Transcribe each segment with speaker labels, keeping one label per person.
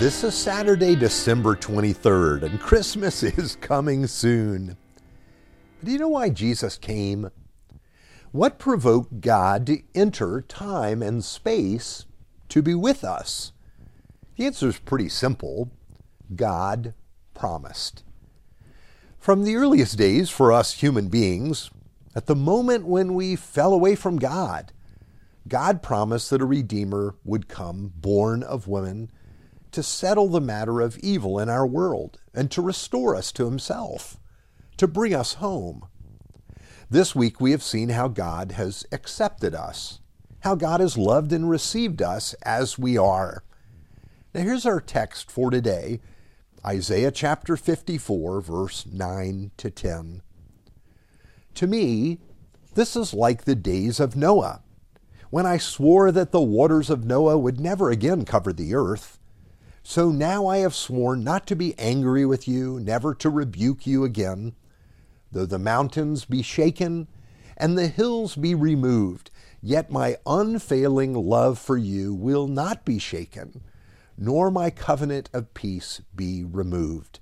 Speaker 1: This is Saturday, December 23rd, and Christmas is coming soon. Do you know why Jesus came? What provoked God to enter time and space to be with us? The answer is pretty simple God promised. From the earliest days for us human beings, at the moment when we fell away from God, God promised that a Redeemer would come, born of women to settle the matter of evil in our world and to restore us to Himself, to bring us home. This week we have seen how God has accepted us, how God has loved and received us as we are. Now here's our text for today Isaiah chapter 54, verse 9 to 10. To me, this is like the days of Noah, when I swore that the waters of Noah would never again cover the earth. So now I have sworn not to be angry with you, never to rebuke you again. Though the mountains be shaken and the hills be removed, yet my unfailing love for you will not be shaken, nor my covenant of peace be removed,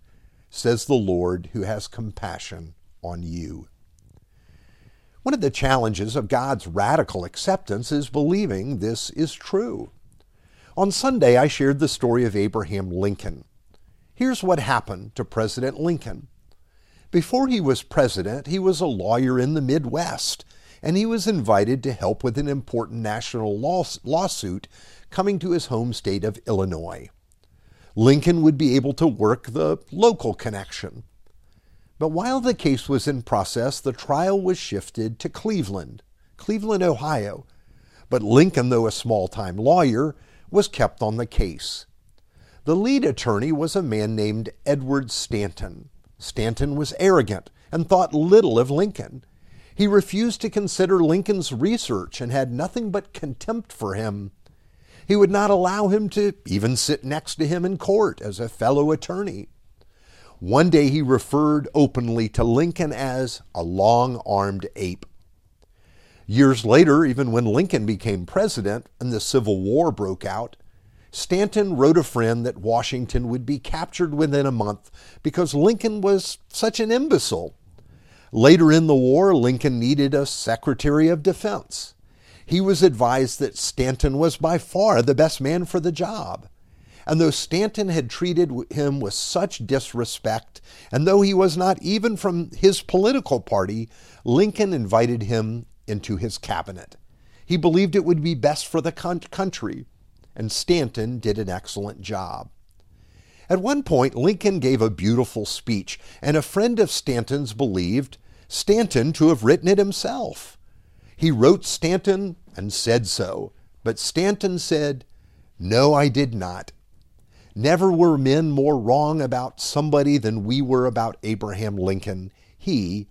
Speaker 1: says the Lord who has compassion on you. One of the challenges of God's radical acceptance is believing this is true. On Sunday, I shared the story of Abraham Lincoln. Here's what happened to President Lincoln. Before he was president, he was a lawyer in the Midwest, and he was invited to help with an important national lawsuit coming to his home state of Illinois. Lincoln would be able to work the local connection. But while the case was in process, the trial was shifted to Cleveland, Cleveland, Ohio. But Lincoln, though a small time lawyer, was kept on the case. The lead attorney was a man named Edward Stanton. Stanton was arrogant and thought little of Lincoln. He refused to consider Lincoln's research and had nothing but contempt for him. He would not allow him to even sit next to him in court as a fellow attorney. One day he referred openly to Lincoln as a long armed ape. Years later, even when Lincoln became president and the Civil War broke out, Stanton wrote a friend that Washington would be captured within a month because Lincoln was such an imbecile. Later in the war, Lincoln needed a Secretary of Defense. He was advised that Stanton was by far the best man for the job. And though Stanton had treated him with such disrespect, and though he was not even from his political party, Lincoln invited him into his cabinet. He believed it would be best for the country, and Stanton did an excellent job. At one point, Lincoln gave a beautiful speech, and a friend of Stanton's believed Stanton to have written it himself. He wrote Stanton and said so, but Stanton said, No, I did not. Never were men more wrong about somebody than we were about Abraham Lincoln. He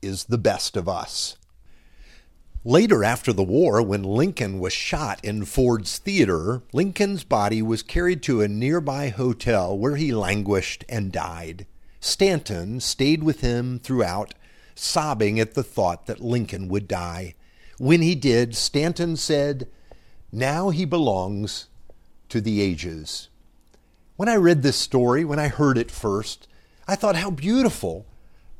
Speaker 1: is the best of us. Later, after the war, when Lincoln was shot in Ford's Theater, Lincoln's body was carried to a nearby hotel where he languished and died. Stanton stayed with him throughout, sobbing at the thought that Lincoln would die. When he did, Stanton said, Now he belongs to the ages. When I read this story, when I heard it first, I thought how beautiful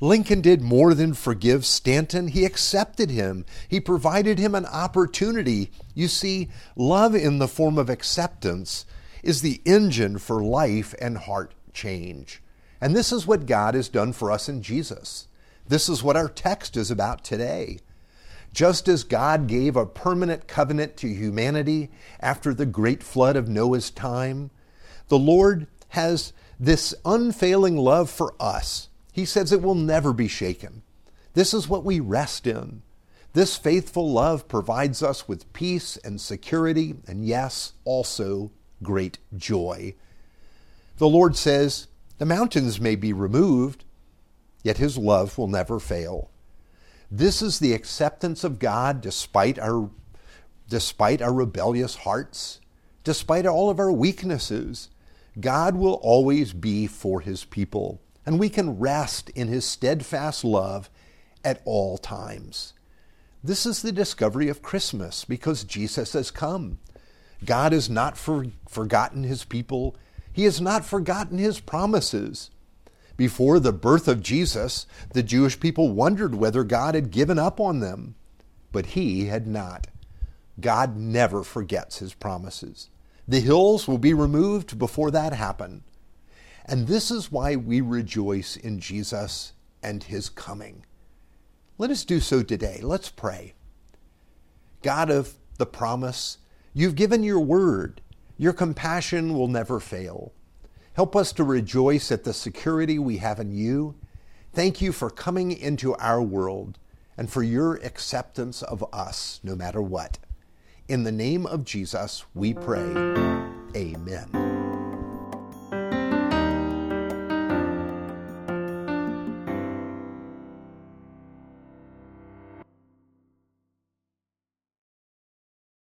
Speaker 1: Lincoln did more than forgive Stanton. He accepted him. He provided him an opportunity. You see, love in the form of acceptance is the engine for life and heart change. And this is what God has done for us in Jesus. This is what our text is about today. Just as God gave a permanent covenant to humanity after the great flood of Noah's time, the Lord has this unfailing love for us he says it will never be shaken. This is what we rest in. This faithful love provides us with peace and security, and yes, also great joy. The Lord says, The mountains may be removed, yet His love will never fail. This is the acceptance of God despite our, despite our rebellious hearts, despite all of our weaknesses. God will always be for His people and we can rest in His steadfast love at all times. This is the discovery of Christmas because Jesus has come. God has not for, forgotten His people. He has not forgotten his promises. Before the birth of Jesus, the Jewish people wondered whether God had given up on them, but he had not. God never forgets his promises. The hills will be removed before that happen. And this is why we rejoice in Jesus and his coming. Let us do so today. Let's pray. God of the promise, you've given your word. Your compassion will never fail. Help us to rejoice at the security we have in you. Thank you for coming into our world and for your acceptance of us no matter what. In the name of Jesus, we pray. Amen.